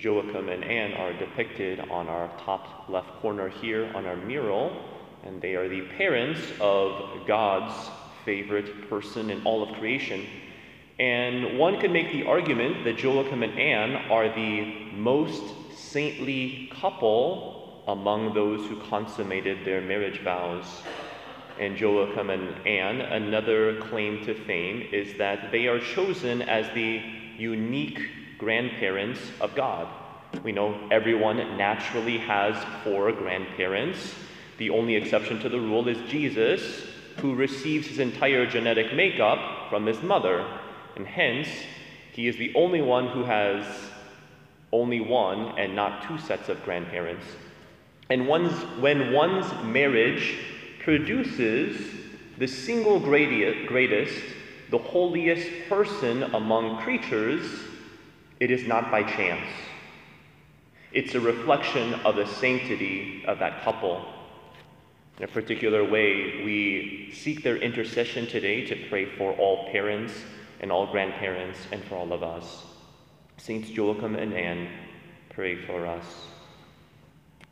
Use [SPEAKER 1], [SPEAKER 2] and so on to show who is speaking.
[SPEAKER 1] Joachim and Anne are depicted on our top left corner here on our mural, and they are the parents of God's favorite person in all of creation. And one could make the argument that Joachim and Anne are the most saintly couple among those who consummated their marriage vows. And Joachim and Anne, another claim to fame is that they are chosen as the unique grandparents of God. We know everyone naturally has four grandparents. The only exception to the rule is Jesus, who receives his entire genetic makeup from his mother, and hence he is the only one who has only one and not two sets of grandparents. And one's, when one's marriage produces the single greatest, the holiest person among creatures, it is not by chance. It's a reflection of the sanctity of that couple. In a particular way, we seek their intercession today to pray for all parents and all grandparents and for all of us. Saints Joachim and Anne, pray for us.